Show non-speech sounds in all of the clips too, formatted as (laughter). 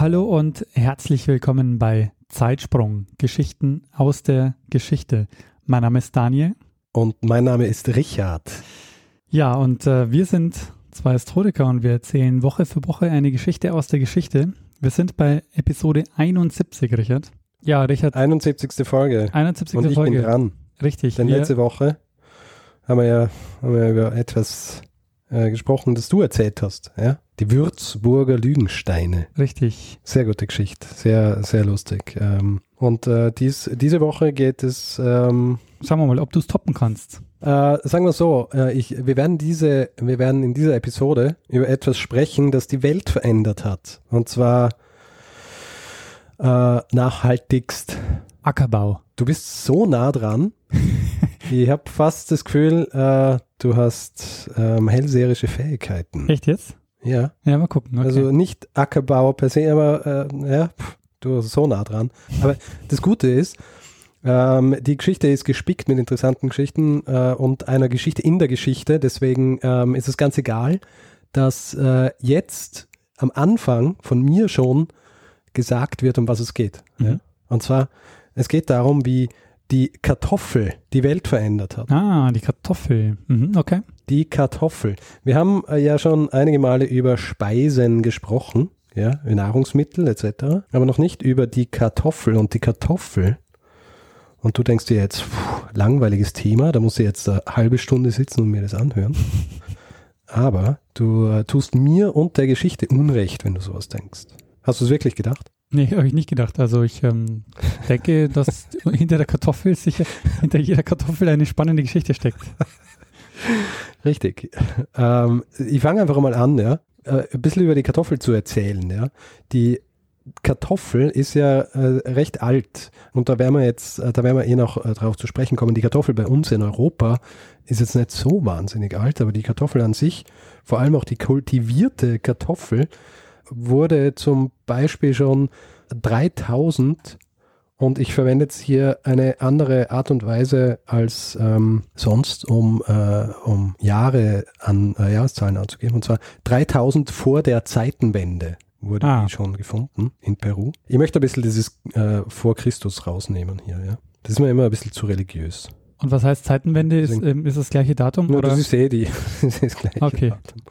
Hallo und herzlich willkommen bei Zeitsprung, Geschichten aus der Geschichte. Mein Name ist Daniel. Und mein Name ist Richard. Ja, und äh, wir sind zwei Historiker und wir erzählen Woche für Woche eine Geschichte aus der Geschichte. Wir sind bei Episode 71, Richard. Ja, Richard. 71. Folge. 71. Und ich Folge. bin dran. Richtig. Denn letzte Woche haben wir ja, haben wir über etwas äh, gesprochen, das du erzählt hast. Ja? Die Würzburger Lügensteine. Richtig. Sehr gute Geschichte. Sehr, sehr lustig. Ähm, und äh, dies, diese Woche geht es. Ähm, Schauen wir mal, ob du es toppen kannst. Äh, sagen wir so, äh, ich, wir, werden diese, wir werden in dieser Episode über etwas sprechen, das die Welt verändert hat. Und zwar äh, nachhaltigst. Ackerbau. Du bist so nah dran. (laughs) ich habe fast das Gefühl, äh, du hast ähm, hellseherische Fähigkeiten. Echt jetzt? Ja. Ja, mal gucken. Okay. Also nicht Ackerbau per se, aber äh, ja, pff, du bist so nah dran. Aber das Gute ist, ähm, die Geschichte ist gespickt mit interessanten Geschichten äh, und einer Geschichte in der Geschichte. Deswegen ähm, ist es ganz egal, dass äh, jetzt am Anfang von mir schon gesagt wird, um was es geht. Mhm. Ja? Und zwar, es geht darum, wie die Kartoffel die Welt verändert hat. Ah, die Kartoffel. Mhm, okay. Die Kartoffel. Wir haben äh, ja schon einige Male über Speisen gesprochen, ja, Nahrungsmittel etc., aber noch nicht über die Kartoffel. Und die Kartoffel, und du denkst dir jetzt, puh, langweiliges Thema, da muss ich jetzt eine halbe Stunde sitzen und mir das anhören. Aber du äh, tust mir und der Geschichte Unrecht, wenn du sowas denkst. Hast du es wirklich gedacht? Nee, habe ich nicht gedacht. Also ich ähm, denke, dass hinter der Kartoffel sicher, hinter jeder Kartoffel eine spannende Geschichte steckt. Richtig. Ähm, ich fange einfach mal an, ja, äh, ein bisschen über die Kartoffel zu erzählen. Ja. Die Kartoffel ist ja äh, recht alt und da werden wir jetzt, äh, da werden wir eh noch äh, drauf zu sprechen kommen. Die Kartoffel bei uns in Europa ist jetzt nicht so wahnsinnig alt, aber die Kartoffel an sich, vor allem auch die kultivierte Kartoffel, wurde zum Beispiel schon 3000 und ich verwende jetzt hier eine andere Art und Weise als ähm, sonst, um, äh, um Jahre an äh, Jahreszahlen anzugeben. Und zwar 3000 vor der Zeitenwende wurde Ah. die schon gefunden in Peru. Ich möchte ein bisschen dieses äh, vor Christus rausnehmen hier. Ja. Das ist mir immer ein bisschen zu religiös. Und was heißt Zeitenwende? Ist, ähm, ist das gleiche Datum? Nur oder? (laughs) das ist eh die, das ist gleiche Okay. Datum.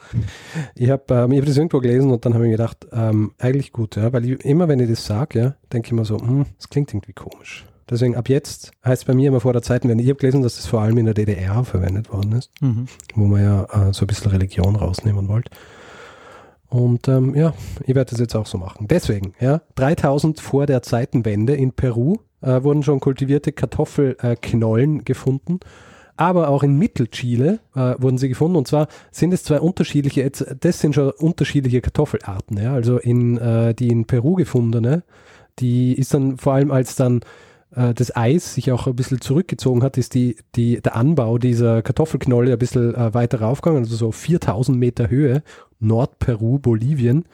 Ich habe ähm, ich hab das irgendwo gelesen und dann habe ich mir gedacht, ähm, eigentlich gut, ja, weil ich, immer wenn ich das sage, ja, denke ich mir so, hm, das klingt irgendwie komisch. Deswegen ab jetzt heißt bei mir immer vor der Zeitenwende. Ich habe gelesen, dass das vor allem in der DDR verwendet worden ist, Mhm. wo man ja äh, so ein bisschen Religion rausnehmen wollte. Und ähm, ja, ich werde das jetzt auch so machen. Deswegen, ja, 3000 vor der Zeitenwende in Peru äh, wurden schon kultivierte Kartoffelknollen äh, gefunden. Aber auch in Mittelchile äh, wurden sie gefunden. Und zwar sind es zwei unterschiedliche, das sind schon unterschiedliche Kartoffelarten. Ja? Also in, äh, die in Peru gefundene, die ist dann vor allem als dann äh, das Eis sich auch ein bisschen zurückgezogen hat, ist die, die, der Anbau dieser Kartoffelknolle ein bisschen äh, weiter raufgegangen, also so 4000 Meter Höhe, Nordperu, Bolivien.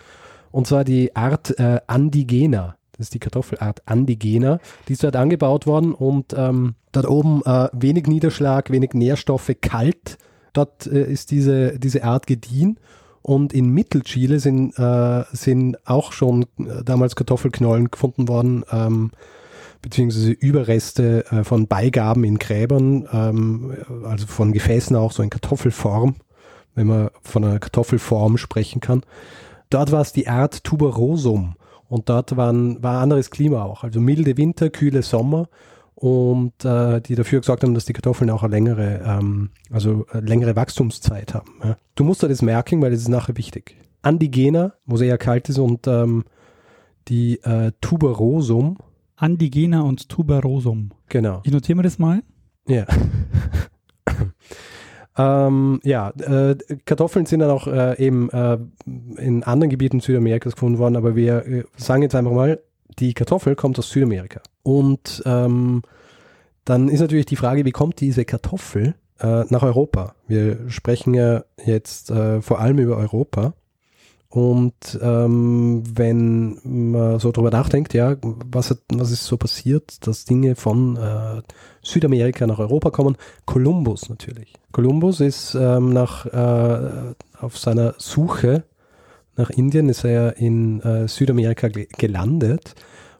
Und zwar die Art äh, Andigena. Das ist die Kartoffelart Andigena. Die ist dort angebaut worden und ähm, dort oben äh, wenig Niederschlag, wenig Nährstoffe, kalt. Dort äh, ist diese, diese Art gediehen. Und in Mittelchile sind, äh, sind auch schon äh, damals Kartoffelknollen gefunden worden, ähm, beziehungsweise Überreste äh, von Beigaben in Gräbern, ähm, also von Gefäßen auch so in Kartoffelform, wenn man von einer Kartoffelform sprechen kann. Dort war es die Art Tuberosum und dort waren, war anderes Klima auch, also milde Winter, kühle Sommer und äh, die dafür gesorgt haben, dass die Kartoffeln auch eine längere, ähm, also eine längere Wachstumszeit haben. Ja. Du musst dir das merken, weil das ist nachher wichtig. Andigena, wo es eher kalt ist und ähm, die äh, Tuberosum, Andigena und Tuberosum. genau. Ich notiere mir das mal. Ja. (laughs) Ähm, ja, äh, Kartoffeln sind dann auch äh, eben äh, in anderen Gebieten Südamerikas gefunden worden, aber wir äh, sagen jetzt einfach mal, die Kartoffel kommt aus Südamerika. Und ähm, dann ist natürlich die Frage, wie kommt diese Kartoffel äh, nach Europa? Wir sprechen ja jetzt äh, vor allem über Europa. Und ähm, wenn man so drüber nachdenkt, ja, was, hat, was ist so passiert, dass Dinge von äh, Südamerika nach Europa kommen? Kolumbus natürlich. Kolumbus ist ähm, nach, äh, auf seiner Suche nach Indien, ist er in äh, Südamerika gelandet.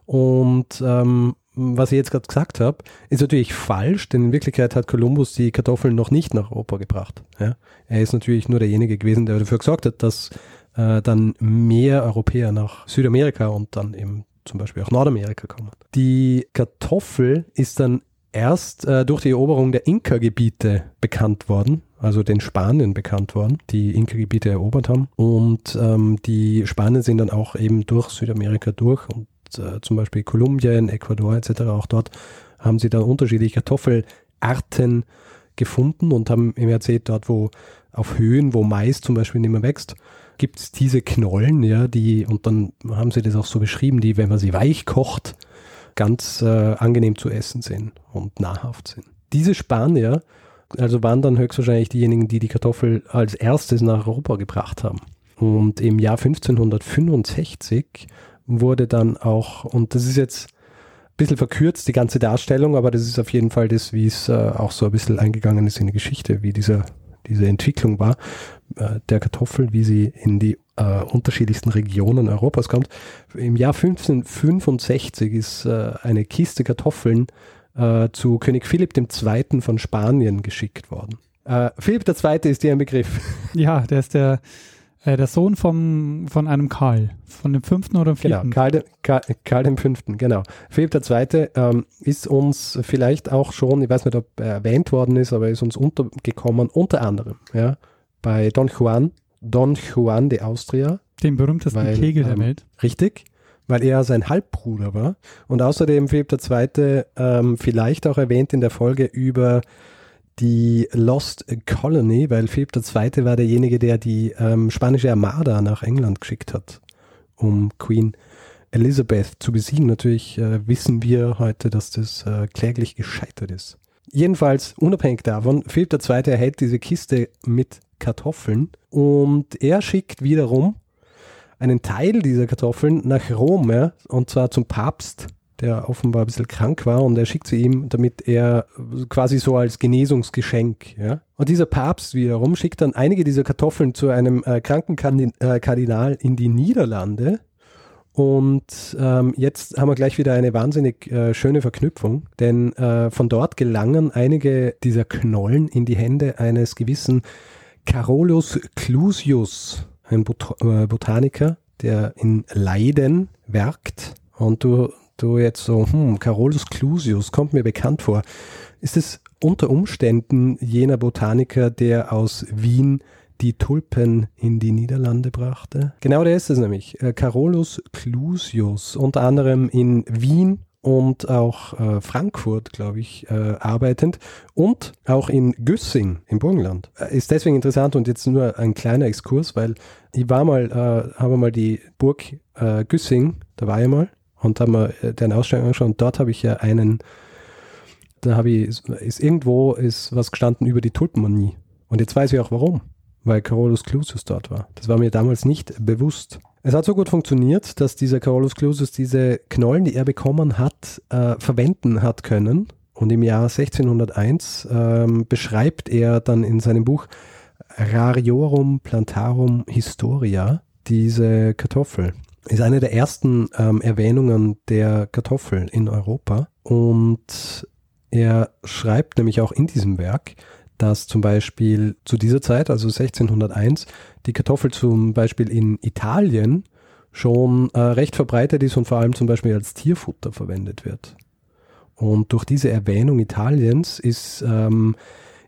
Und ähm, was ich jetzt gerade gesagt habe, ist natürlich falsch, denn in Wirklichkeit hat Kolumbus die Kartoffeln noch nicht nach Europa gebracht. Ja? Er ist natürlich nur derjenige gewesen, der dafür gesorgt hat, dass äh, dann mehr Europäer nach Südamerika und dann eben zum Beispiel auch Nordamerika kommen. Die Kartoffel ist dann erst äh, durch die Eroberung der Inka-Gebiete bekannt worden, also den Spanien bekannt worden, die Inka-Gebiete erobert haben. Und ähm, die Spanier sind dann auch eben durch Südamerika durch und äh, zum Beispiel Kolumbien, Ecuador etc. Auch dort haben sie dann unterschiedliche Kartoffelarten gefunden und haben im erzählt, dort wo auf Höhen, wo Mais zum Beispiel nicht mehr wächst, gibt es diese Knollen, ja, die, und dann haben sie das auch so beschrieben, die, wenn man sie weich kocht, ganz äh, angenehm zu essen sind und nahrhaft sind. Diese Spanier, also waren dann höchstwahrscheinlich diejenigen, die die Kartoffel als erstes nach Europa gebracht haben. Und im Jahr 1565 wurde dann auch, und das ist jetzt ein bisschen verkürzt, die ganze Darstellung, aber das ist auf jeden Fall das, wie es äh, auch so ein bisschen eingegangen ist in die Geschichte, wie dieser diese Entwicklung war, äh, der Kartoffel, wie sie in die äh, unterschiedlichsten Regionen Europas kommt. Im Jahr 1565 ist äh, eine Kiste Kartoffeln äh, zu König Philipp II. von Spanien geschickt worden. Äh, Philipp II. ist dir ein Begriff. (laughs) Ja, der ist der äh, der Sohn vom, von einem Karl, von dem fünften oder genau, vierten. Genau, Karl, de, Karl, Karl dem fünften, genau. Philipp II. Ähm, ist uns vielleicht auch schon, ich weiß nicht, ob er erwähnt worden ist, aber ist uns untergekommen, unter anderem, ja, bei Don Juan, Don Juan de Austria. Dem berühmtesten weil, Kegel der ähm, Welt. Richtig, weil er sein Halbbruder war. Und außerdem Philipp II. Ähm, vielleicht auch erwähnt in der Folge über die Lost Colony, weil Philipp II. war derjenige, der die ähm, spanische Armada nach England geschickt hat, um Queen Elizabeth zu besiegen. Natürlich äh, wissen wir heute, dass das äh, kläglich gescheitert ist. Jedenfalls, unabhängig davon, Philipp II. erhält diese Kiste mit Kartoffeln und er schickt wiederum einen Teil dieser Kartoffeln nach Rom, ja, und zwar zum Papst der offenbar ein bisschen krank war und er schickt sie ihm, damit er quasi so als Genesungsgeschenk, ja. Und dieser Papst wiederum schickt dann einige dieser Kartoffeln zu einem äh, kranken äh, Kardinal in die Niederlande. Und ähm, jetzt haben wir gleich wieder eine wahnsinnig äh, schöne Verknüpfung, denn äh, von dort gelangen einige dieser Knollen in die Hände eines gewissen Carolus Clusius, ein Bot äh, Botaniker, der in Leiden werkt. Und du du jetzt so, hm, Carolus Clusius kommt mir bekannt vor. Ist es unter Umständen jener Botaniker, der aus Wien die Tulpen in die Niederlande brachte? Genau der ist es nämlich. Äh, Carolus Clusius, unter anderem in Wien und auch äh, Frankfurt, glaube ich, äh, arbeitend und auch in Güssing im Burgenland. Äh, ist deswegen interessant und jetzt nur ein kleiner Exkurs, weil ich war mal, äh, habe mal die Burg äh, Güssing, da war ich mal und haben wir äh, den Ausstellung angeschaut und dort habe ich ja einen, da habe ich, ist irgendwo ist was gestanden über die Tulpenmanie. Und jetzt weiß ich auch warum, weil Carolus Clusius dort war. Das war mir damals nicht bewusst. Es hat so gut funktioniert, dass dieser Carolus Clusius diese Knollen, die er bekommen hat, äh, verwenden hat können. Und im Jahr 1601 ähm, beschreibt er dann in seinem Buch Rariorum Plantarum Historia diese Kartoffel ist eine der ersten ähm, Erwähnungen der Kartoffel in Europa. Und er schreibt nämlich auch in diesem Werk, dass zum Beispiel zu dieser Zeit, also 1601, die Kartoffel zum Beispiel in Italien schon äh, recht verbreitet ist und vor allem zum Beispiel als Tierfutter verwendet wird. Und durch diese Erwähnung Italiens ist ähm,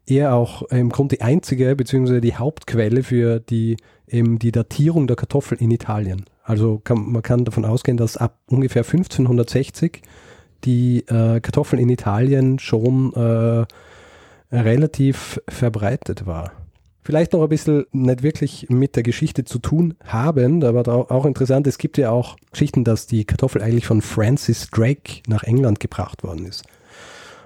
er auch im Grunde die einzige bzw. die Hauptquelle für die, eben die Datierung der Kartoffel in Italien. Also kann, man kann davon ausgehen, dass ab ungefähr 1560 die äh, Kartoffeln in Italien schon äh, relativ verbreitet war. Vielleicht noch ein bisschen nicht wirklich mit der Geschichte zu tun haben, aber auch interessant, es gibt ja auch Geschichten, dass die Kartoffel eigentlich von Francis Drake nach England gebracht worden ist.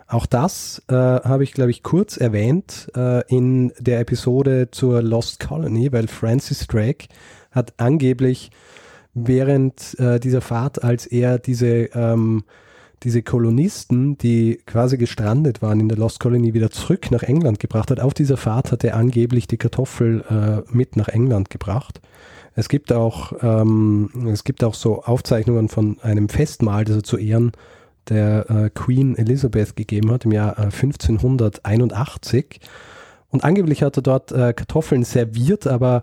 Auch das äh, habe ich, glaube ich, kurz erwähnt äh, in der Episode zur Lost Colony, weil Francis Drake hat angeblich während äh, dieser Fahrt, als er diese ähm, diese Kolonisten, die quasi gestrandet waren in der Lost Colony, wieder zurück nach England gebracht hat. Auf dieser Fahrt hat er angeblich die Kartoffel äh, mit nach England gebracht. Es gibt auch, ähm, es gibt auch so Aufzeichnungen von einem Festmahl, das er zu Ehren der äh, Queen Elizabeth gegeben hat im Jahr äh, 1581. Und angeblich hat er dort äh, Kartoffeln serviert, aber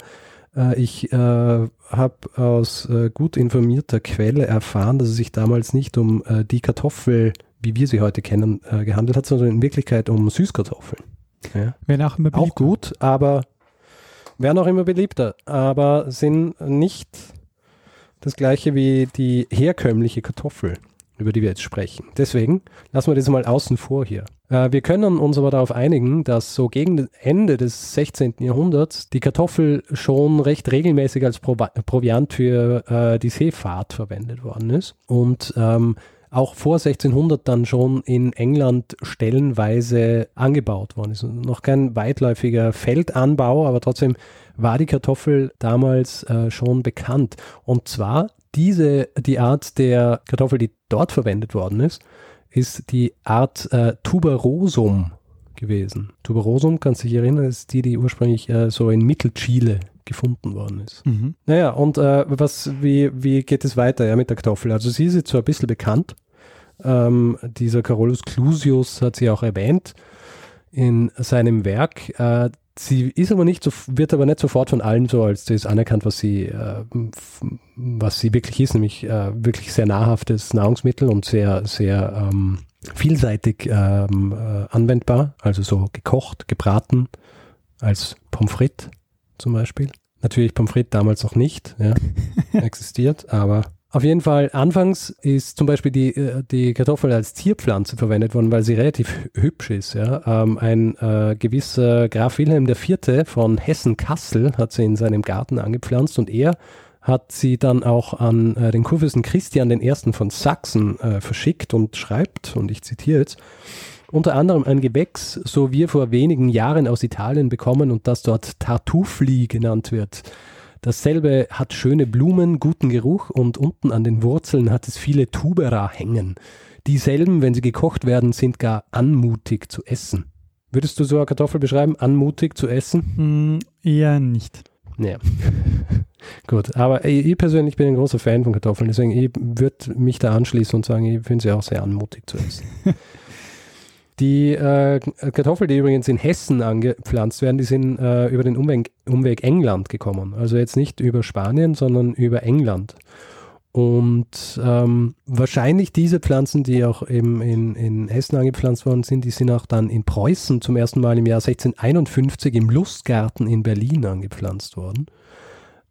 ich äh, habe aus äh, gut informierter Quelle erfahren, dass es sich damals nicht um äh, die Kartoffel, wie wir sie heute kennen, äh, gehandelt hat, sondern in Wirklichkeit um Süßkartoffeln. Ja. Werden auch immer beliebter. Auch gut, aber werden auch immer beliebter, aber sind nicht das gleiche wie die herkömmliche Kartoffel über die wir jetzt sprechen. Deswegen lassen wir das mal außen vor hier. Äh, wir können uns aber darauf einigen, dass so gegen Ende des 16. Jahrhunderts die Kartoffel schon recht regelmäßig als Pro Proviant für äh, die Seefahrt verwendet worden ist und ähm, auch vor 1600 dann schon in England stellenweise angebaut worden ist. Noch kein weitläufiger Feldanbau, aber trotzdem war die Kartoffel damals äh, schon bekannt. Und zwar diese, die Art der Kartoffel, die dort verwendet worden ist, ist die Art äh, Tuberosum gewesen. Tuberosum, kannst du dich erinnern, ist die, die ursprünglich äh, so in Mittelchile gefunden worden ist. Mhm. Naja, und äh, was, wie, wie geht es weiter ja, mit der Kartoffel? Also sie ist jetzt so ein bisschen bekannt. Ähm, dieser Carolus Clusius hat sie auch erwähnt in seinem Werk. Äh, sie ist aber nicht so, wird aber nicht sofort von allen so als das anerkannt, was sie, äh, was sie wirklich ist, nämlich äh, wirklich sehr nahrhaftes Nahrungsmittel und sehr, sehr ähm, vielseitig ähm, äh, anwendbar, also so gekocht, gebraten, als Pommes frites zum Beispiel. Natürlich Pommes frites damals noch nicht ja, (laughs) existiert, aber auf jeden Fall, anfangs ist zum Beispiel die, äh, die Kartoffel als Zierpflanze verwendet worden, weil sie relativ hübsch ist. Ja. Ähm, ein äh, gewisser Graf Wilhelm IV. von Hessen-Kassel hat sie in seinem Garten angepflanzt und er hat sie dann auch an äh, den Kurfürsten Christian I. von Sachsen äh, verschickt und schreibt, und ich zitiere jetzt, unter anderem ein Gewächs, so wir vor wenigen Jahren aus Italien bekommen und das dort Tartufli genannt wird. Dasselbe hat schöne Blumen, guten Geruch und unten an den Wurzeln hat es viele Tubera hängen. Dieselben, wenn sie gekocht werden, sind gar anmutig zu essen. Würdest du so eine Kartoffel beschreiben, anmutig zu essen? Mm, eher nicht. Ja. (laughs) Gut, aber ich persönlich bin ein großer Fan von Kartoffeln, deswegen ich würde mich da anschließen und sagen, ich finde sie auch sehr anmutig zu essen. (laughs) Die äh, Kartoffeln, die übrigens in Hessen angepflanzt werden, die sind äh, über den Umweg, Umweg England gekommen. Also jetzt nicht über Spanien, sondern über England. Und ähm, wahrscheinlich diese Pflanzen, die auch eben in, in Hessen angepflanzt worden sind, die sind auch dann in Preußen zum ersten Mal im Jahr 1651 im Lustgarten in Berlin angepflanzt worden.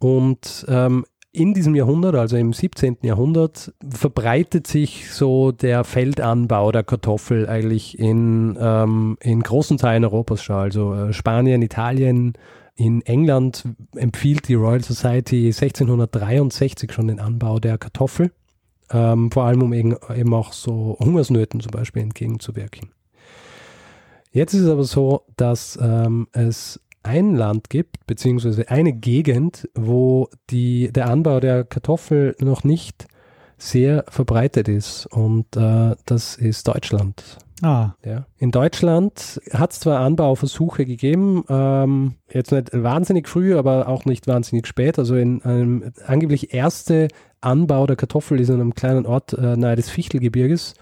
Und ähm, in diesem Jahrhundert, also im 17. Jahrhundert, verbreitet sich so der Feldanbau der Kartoffel eigentlich in, ähm, in großen Teilen Europas schon. Also äh, Spanien, Italien, in England empfiehlt die Royal Society 1663 schon den Anbau der Kartoffel, ähm, vor allem um eben, auch so Hungersnöten zum Beispiel entgegenzuwirken. Jetzt ist es aber so, dass ähm, es ein Land gibt, beziehungsweise eine Gegend, wo die, der Anbau der Kartoffel noch nicht sehr verbreitet ist. Und äh, das ist Deutschland. Ah. Ja. In Deutschland hat es zwar Anbauversuche gegeben, ähm, jetzt nicht wahnsinnig früh, aber auch nicht wahnsinnig spät. Also in einem angeblich erste Anbau der Kartoffel ist in einem kleinen Ort äh, nahe des Fichtelgebirges,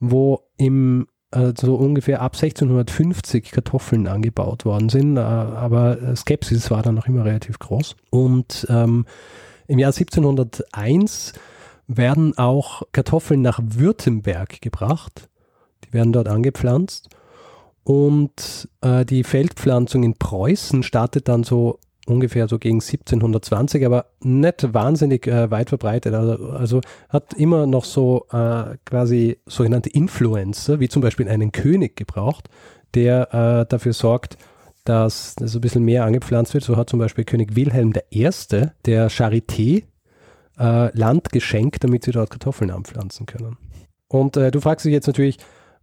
wo im also ungefähr ab 1650 Kartoffeln angebaut worden sind, äh, aber Skepsis war dann noch immer relativ groß. Und ähm, im Jahr 1701 werden auch Kartoffeln nach Württemberg gebracht. Die werden dort angepflanzt. Und äh, die Feldpflanzung in Preußen startet dann so ungefähr so gegen 1720, aber nicht wahnsinnig äh, weit verbreitet. Also, also, hat immer noch so äh, quasi sogenannte Influencer, wie zum Beispiel einen König gebraucht, der äh, dafür sorgt, dass so ein bisschen mehr angepflanzt wird. So hat zum Beispiel König Wilhelm I. der Charité äh, Land geschenkt, damit sie dort Kartoffeln anpflanzen können. Und äh, du fragst dich jetzt natürlich,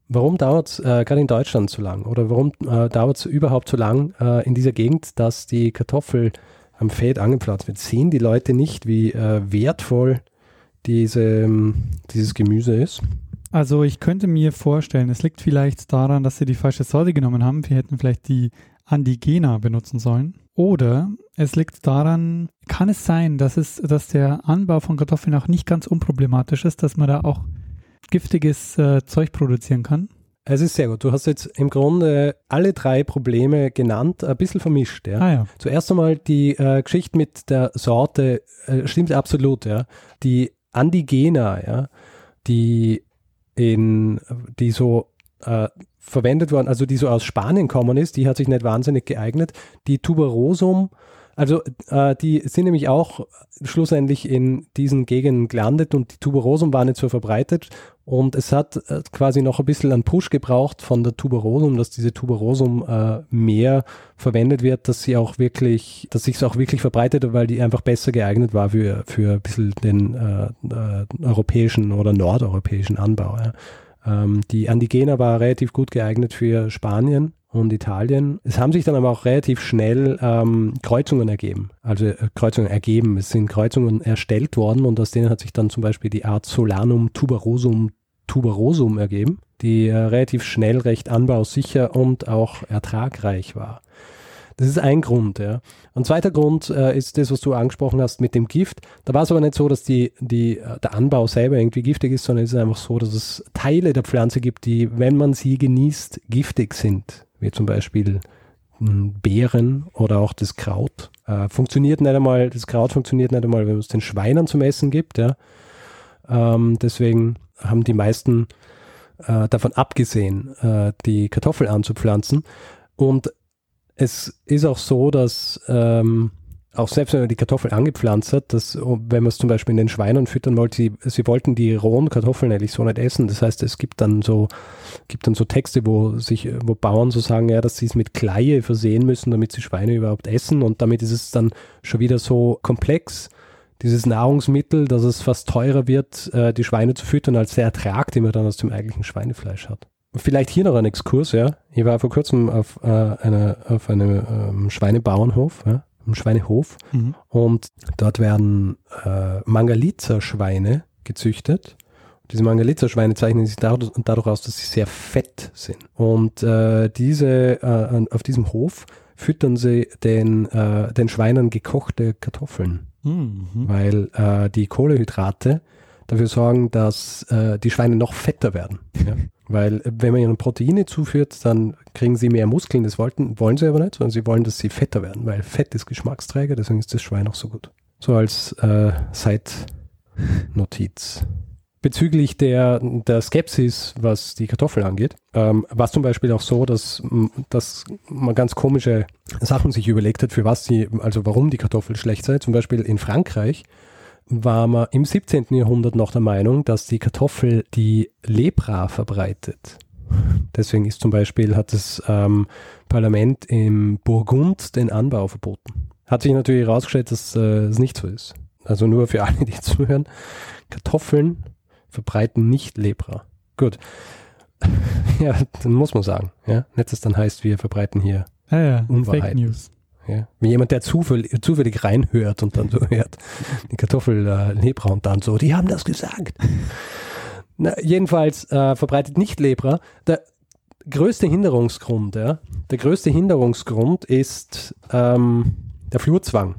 warum dauert es äh, gerade in Deutschland so lang oder warum äh, dauert es überhaupt so lang äh, in dieser Gegend, dass die Kartoffel am Feld angepflanzt wird? Sehen die Leute nicht, wie äh, wertvoll diese, dieses Gemüse ist? Also ich könnte mir vorstellen, es liegt vielleicht daran, dass sie die falsche Sorte genommen haben. Wir hätten vielleicht die Andigena benutzen sollen. Oder es liegt daran, kann es sein, dass, es, dass der Anbau von Kartoffeln auch nicht ganz unproblematisch ist, dass man da auch giftiges äh, Zeug produzieren kann? Es ist sehr gut. Du hast jetzt im Grunde alle drei Probleme genannt, ein bisschen vermischt. Ja. Ah, ja. Zuerst einmal die äh, Geschichte mit der Sorte äh, stimmt absolut. Ja. Die Andigena, ja, die in, die so äh, verwendet worden, also die so aus Spanien kommen ist, die hat sich nicht wahnsinnig geeignet. Die Tuberosum, also äh, die sind nämlich auch schlussendlich in diesen Gegenden gelandet und die Tuberosum war nicht so verbreitet und es hat äh, quasi noch ein bisschen einen Push gebraucht von der Tuberosum, dass diese Tuberosum äh, mehr verwendet wird, dass sie auch wirklich, dass sich es auch wirklich verbreitet, weil die einfach besser geeignet war für, für ein bisschen den äh, äh, europäischen oder nordeuropäischen Anbau. Ja. Ähm, die Andigena war relativ gut geeignet für Spanien und Italien. Es haben sich dann aber auch relativ schnell ähm, Kreuzungen ergeben. Also äh, Kreuzungen ergeben. Es sind Kreuzungen erstellt worden und aus denen hat sich dann zum Beispiel die Art Solanum tuberosum tuberosum ergeben, die äh, relativ schnell recht anbausicher und auch ertragreich war. Das ist ein Grund. Ja. Ein zweiter Grund äh, ist das, was du angesprochen hast mit dem Gift. Da war es aber nicht so, dass die, die, äh, der Anbau selber irgendwie giftig ist, sondern es ist einfach so, dass es Teile der Pflanze gibt, die, wenn man sie genießt, giftig sind. Wie zum Beispiel hm, Beeren oder auch das Kraut. Äh, funktioniert nicht einmal, das Kraut funktioniert nicht einmal, wenn man es den Schweinen zum Essen gibt. Ja. Ähm, deswegen haben die meisten äh, davon abgesehen, äh, die Kartoffel anzupflanzen. Und es ist auch so, dass ähm, auch selbst wenn man die Kartoffel angepflanzt hat, dass, wenn man es zum Beispiel in den Schweinen füttern wollte, sie, sie wollten die rohen Kartoffeln eigentlich so nicht essen. Das heißt, es gibt dann so, gibt dann so Texte, wo sich, wo Bauern so sagen, ja, dass sie es mit Kleie versehen müssen, damit sie Schweine überhaupt essen. Und damit ist es dann schon wieder so komplex, dieses Nahrungsmittel, dass es fast teurer wird, äh, die Schweine zu füttern, als der Ertrag, den man dann aus dem eigentlichen Schweinefleisch hat. Vielleicht hier noch ein Exkurs, ja. Ich war vor kurzem auf, äh, eine, auf einem ähm, Schweinebauernhof, ja, einem Schweinehof, mhm. und dort werden äh, Mangalitza-Schweine gezüchtet. Diese Mangalitza-Schweine zeichnen sich dadurch, dadurch, aus, dass sie sehr fett sind. Und äh, diese, äh, auf diesem Hof füttern sie den, äh, den Schweinen gekochte Kartoffeln mhm. weil äh, die Kohlehydrate dafür sorgen, dass äh, die Schweine noch fetter werden. Ja? weil äh, wenn man ihnen Proteine zuführt, dann kriegen sie mehr Muskeln. Das wollten, wollen sie aber nicht, sondern sie wollen, dass sie fetter werden, weil Fett ist Geschmacksträger, deswegen ist das Schwein auch so gut. So als äh, Seitnotiz bezüglich der, der Skepsis, was die Kartoffeln angeht, ähm, war es zum Beispiel auch so, dass, dass man ganz komische Sachen sich überlegt hat, für was sie, also warum die Kartoffel schlecht sei. Zum Beispiel in Frankreich war man im 17. Jahrhundert noch der Meinung, dass die Kartoffel die Lepra verbreitet. Deswegen ist zum Beispiel, hat das ähm, Parlament im Burgund den Anbau verboten. Hat sich natürlich herausgestellt, dass äh, es nicht so ist. Also nur für alle, die (laughs) zuhören. Kartoffeln verbreiten nicht Lepra. Gut. (laughs) ja, dann muss man sagen. Ja? Nicht, dass dann heißt, wir verbreiten hier ja, ja, Unwahrheit. Fake News. Ja? Wie jemand, der zufällig, zufällig reinhört und dann so (laughs) hört, die Kartoffel äh, Lepra und dann so, die haben das gesagt. (laughs) Na, jedenfalls äh, verbreitet nicht Lepra. Der größte Hinderungsgrund, ja, der größte Hinderungsgrund ist ähm, der Flurzwang.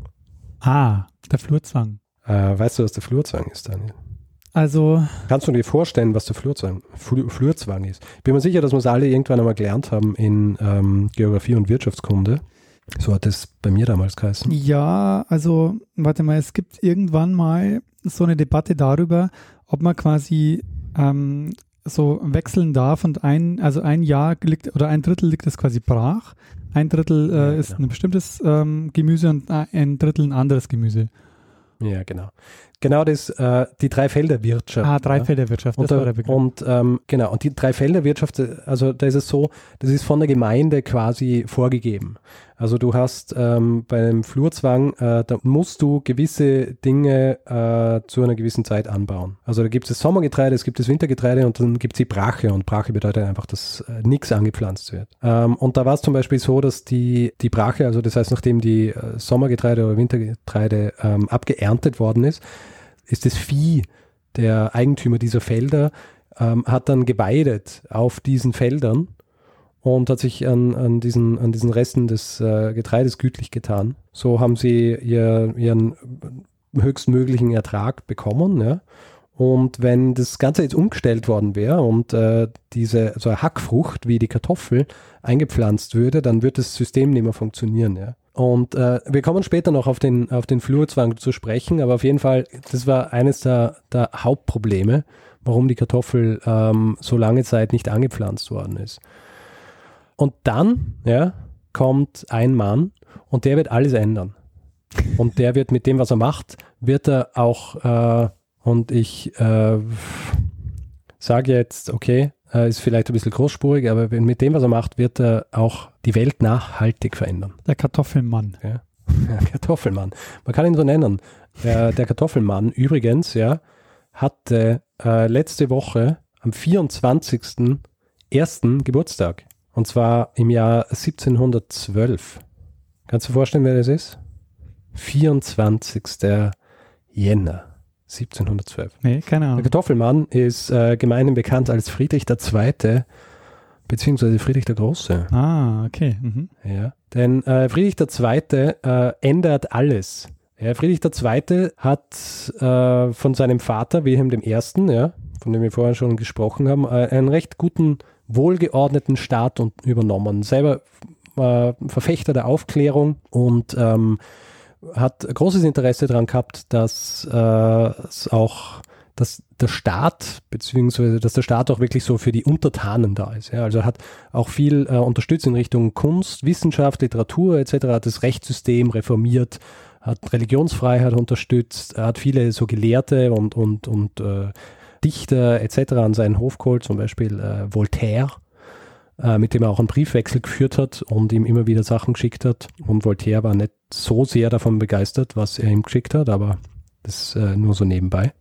Ah, der Flurzwang. Äh, weißt du, was der Flurzwang ist, Daniel? Also. Kannst du dir vorstellen, was der Flurzwang, Flurzwang ist? Ich bin mir sicher, dass wir es alle irgendwann einmal gelernt haben in ähm, Geografie und Wirtschaftskunde. So hat es bei mir damals geheißen. Ja, also, warte mal, es gibt irgendwann mal so eine Debatte darüber, ob man quasi ähm, so wechseln darf und ein, also ein Jahr liegt oder ein Drittel liegt es quasi brach, ein Drittel äh, ja, ist genau. ein bestimmtes ähm, Gemüse und ein Drittel ein anderes Gemüse. Ja, genau. Genau das, äh, die Dreifelderwirtschaft. Ah, Dreifelderwirtschaft, und, das war da, der Begriff. und ähm, genau, und die Dreifelderwirtschaft, also da ist es so, das ist von der Gemeinde quasi vorgegeben. Also du hast ähm, beim Flurzwang, äh, da musst du gewisse Dinge äh, zu einer gewissen Zeit anbauen. Also da gibt es das Sommergetreide, es gibt das Wintergetreide und dann gibt es die Brache und Brache bedeutet einfach, dass äh, nichts angepflanzt wird. Ähm, und da war es zum Beispiel so, dass die, die Brache, also das heißt, nachdem die äh, Sommergetreide oder Wintergetreide ähm, abgeerntet worden ist, ist das Vieh der Eigentümer dieser Felder, ähm, hat dann geweidet auf diesen Feldern und hat sich an, an, diesen, an diesen Resten des äh, Getreides gütlich getan. So haben sie ihr, ihren höchstmöglichen Ertrag bekommen. Ja? Und wenn das Ganze jetzt umgestellt worden wäre und äh, diese so eine Hackfrucht wie die Kartoffel eingepflanzt würde, dann würde das System nicht mehr funktionieren. Ja? Und äh, wir kommen später noch auf den, auf den Flurzwang zu sprechen, aber auf jeden Fall, das war eines der, der Hauptprobleme, warum die Kartoffel ähm, so lange Zeit nicht angepflanzt worden ist. Und dann ja, kommt ein Mann und der wird alles ändern. Und der wird mit dem, was er macht, wird er auch, äh, und ich äh, sage jetzt, okay, äh, ist vielleicht ein bisschen großspurig, aber mit dem, was er macht, wird er auch die Welt nachhaltig verändern. Der Kartoffelmann. Ja. (laughs) Kartoffelmann. Man kann ihn so nennen. Der, der Kartoffelmann übrigens, ja, hatte äh, letzte Woche am 24.01. Geburtstag. Und zwar im Jahr 1712. Kannst du dir vorstellen, wer das ist? 24. Jänner 1712. Nee, keine Der Ahnung. Kartoffelmann ist äh, gemeinhin bekannt als Friedrich II. beziehungsweise Friedrich der Große. Ah, okay. Mhm. Ja. Denn äh, Friedrich II. Äh, ändert alles. Ja, Friedrich II. hat äh, von seinem Vater Wilhelm I., ja, von dem wir vorher schon gesprochen haben, äh, einen recht guten, wohlgeordneten Staat und, übernommen. Selber äh, Verfechter der Aufklärung und ähm, hat großes Interesse daran gehabt, dass äh, es auch dass der Staat, beziehungsweise dass der Staat auch wirklich so für die Untertanen da ist. Ja. Also hat auch viel äh, unterstützt in Richtung Kunst, Wissenschaft, Literatur etc., hat das Rechtssystem reformiert, hat Religionsfreiheit unterstützt, er hat viele so Gelehrte und, und, und äh, Dichter etc. an seinen Hof geholt, zum Beispiel äh, Voltaire, äh, mit dem er auch einen Briefwechsel geführt hat und ihm immer wieder Sachen geschickt hat. Und Voltaire war nicht so sehr davon begeistert, was er ihm geschickt hat, aber das äh, nur so nebenbei.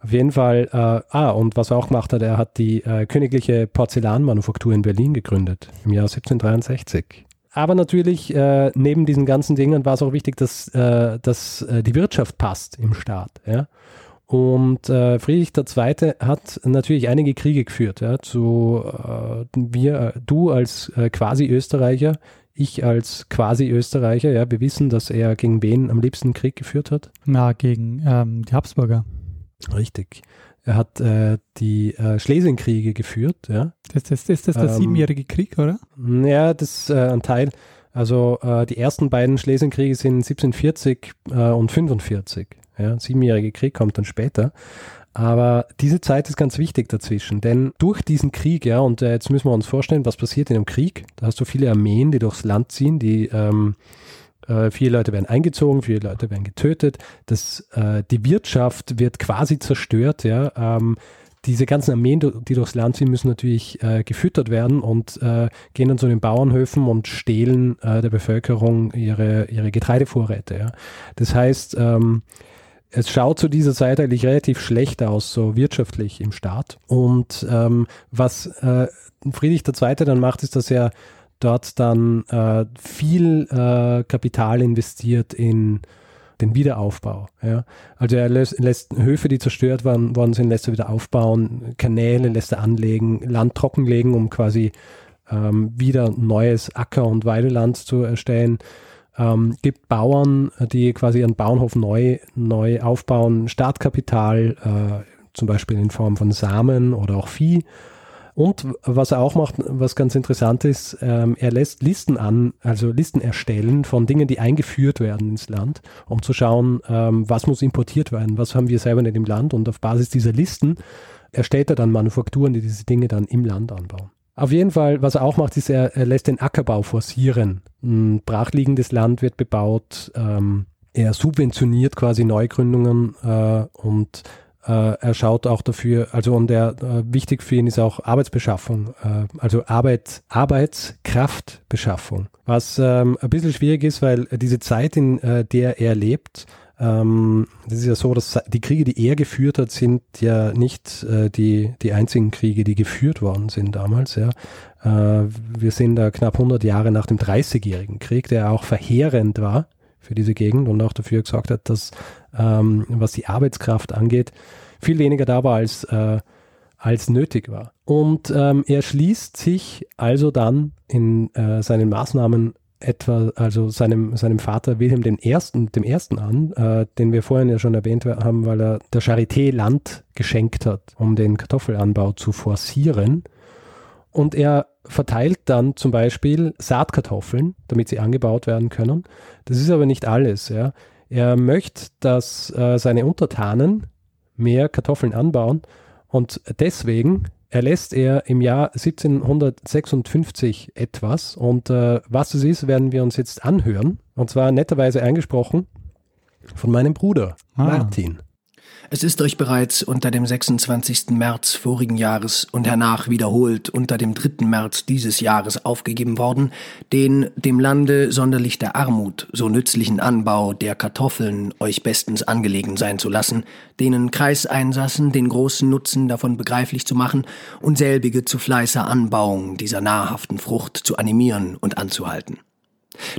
Auf jeden Fall, äh, ah, und was er auch gemacht hat, er hat die äh, königliche Porzellanmanufaktur in Berlin gegründet, im Jahr 1763. Aber natürlich, äh, neben diesen ganzen Dingen war es auch wichtig, dass, äh, dass äh, die Wirtschaft passt im Staat. Ja? Und äh, Friedrich II. hat natürlich einige Kriege geführt. Ja, zu äh, wir, du als äh, quasi Österreicher, ich als quasi Österreicher, ja, wir wissen, dass er gegen wen am liebsten Krieg geführt hat. Na, gegen ähm, die Habsburger. Richtig. Er hat äh, die äh, Schlesienkriege geführt, ja. Das, das, ist das der Ähm, siebenjährige Krieg, oder? Ja, das ist äh, ein Teil. Also äh, die ersten beiden Schlesienkriege sind 1740 äh, und 45. Ja, siebenjährige Krieg kommt dann später. Aber diese Zeit ist ganz wichtig dazwischen, denn durch diesen Krieg, ja, und äh, jetzt müssen wir uns vorstellen, was passiert in einem Krieg. Da hast du viele Armeen, die durchs Land ziehen, die ähm, äh, viele Leute werden eingezogen, viele Leute werden getötet. Das, äh, die Wirtschaft wird quasi zerstört, ja. Ähm, diese ganzen Armeen, die durchs Land ziehen, müssen natürlich äh, gefüttert werden und äh, gehen dann zu den Bauernhöfen und stehlen äh, der Bevölkerung ihre, ihre Getreidevorräte. Ja. Das heißt, ähm, es schaut zu dieser Zeit eigentlich relativ schlecht aus, so wirtschaftlich im Staat. Und ähm, was äh, Friedrich II. dann macht, ist, dass er dort dann äh, viel äh, Kapital investiert in den Wiederaufbau. Ja. Also er lässt, lässt Höfe, die zerstört waren, worden sind, lässt er wieder aufbauen, Kanäle lässt er anlegen, Land trockenlegen, um quasi ähm, wieder neues Acker- und Weideland zu erstellen. Ähm, gibt Bauern, die quasi ihren Bauernhof neu, neu aufbauen, Startkapital, äh, zum Beispiel in Form von Samen oder auch Vieh. Und was er auch macht, was ganz interessant ist, ähm, er lässt Listen an, also Listen erstellen von Dingen, die eingeführt werden ins Land, um zu schauen, ähm, was muss importiert werden, was haben wir selber nicht im Land. Und auf Basis dieser Listen erstellt er dann Manufakturen, die diese Dinge dann im Land anbauen. Auf jeden Fall, was er auch macht, ist, er, er lässt den Ackerbau forcieren. Ein brachliegendes Land wird bebaut. Ähm, er subventioniert quasi Neugründungen äh, und äh, er schaut auch dafür, also und er äh, wichtig für ihn ist auch Arbeitsbeschaffung, äh, also Arbeit, Arbeitskraftbeschaffung. Was ähm, ein bisschen schwierig ist, weil diese Zeit, in äh, der er lebt, ähm, das ist ja so, dass die Kriege, die er geführt hat, sind ja nicht äh, die, die einzigen Kriege, die geführt worden sind damals. Ja. Äh, wir sind da knapp 100 Jahre nach dem Dreißigjährigen Krieg, der auch verheerend war für diese Gegend und auch dafür gesorgt hat, dass ähm, was die Arbeitskraft angeht, viel weniger da war als, äh, als nötig war. Und ähm, er schließt sich also dann in äh, seinen Maßnahmen etwa, also seinem, seinem Vater Wilhelm dem Ersten, dem Ersten an, äh, den wir vorhin ja schon erwähnt haben, weil er der Charité Land geschenkt hat, um den Kartoffelanbau zu forcieren. Und er verteilt dann zum Beispiel Saatkartoffeln, damit sie angebaut werden können. Das ist aber nicht alles. Ja. Er möchte, dass äh, seine Untertanen mehr Kartoffeln anbauen und deswegen erlässt er im Jahr 1756 etwas und äh, was es ist, werden wir uns jetzt anhören und zwar netterweise eingesprochen von meinem Bruder ah. Martin. Es ist euch bereits unter dem 26. März vorigen Jahres und hernach wiederholt unter dem 3. März dieses Jahres aufgegeben worden, den dem Lande sonderlich der Armut so nützlichen Anbau der Kartoffeln euch bestens angelegen sein zu lassen, denen Kreiseinsassen den großen Nutzen davon begreiflich zu machen und selbige zu fleißer Anbauung dieser nahrhaften Frucht zu animieren und anzuhalten.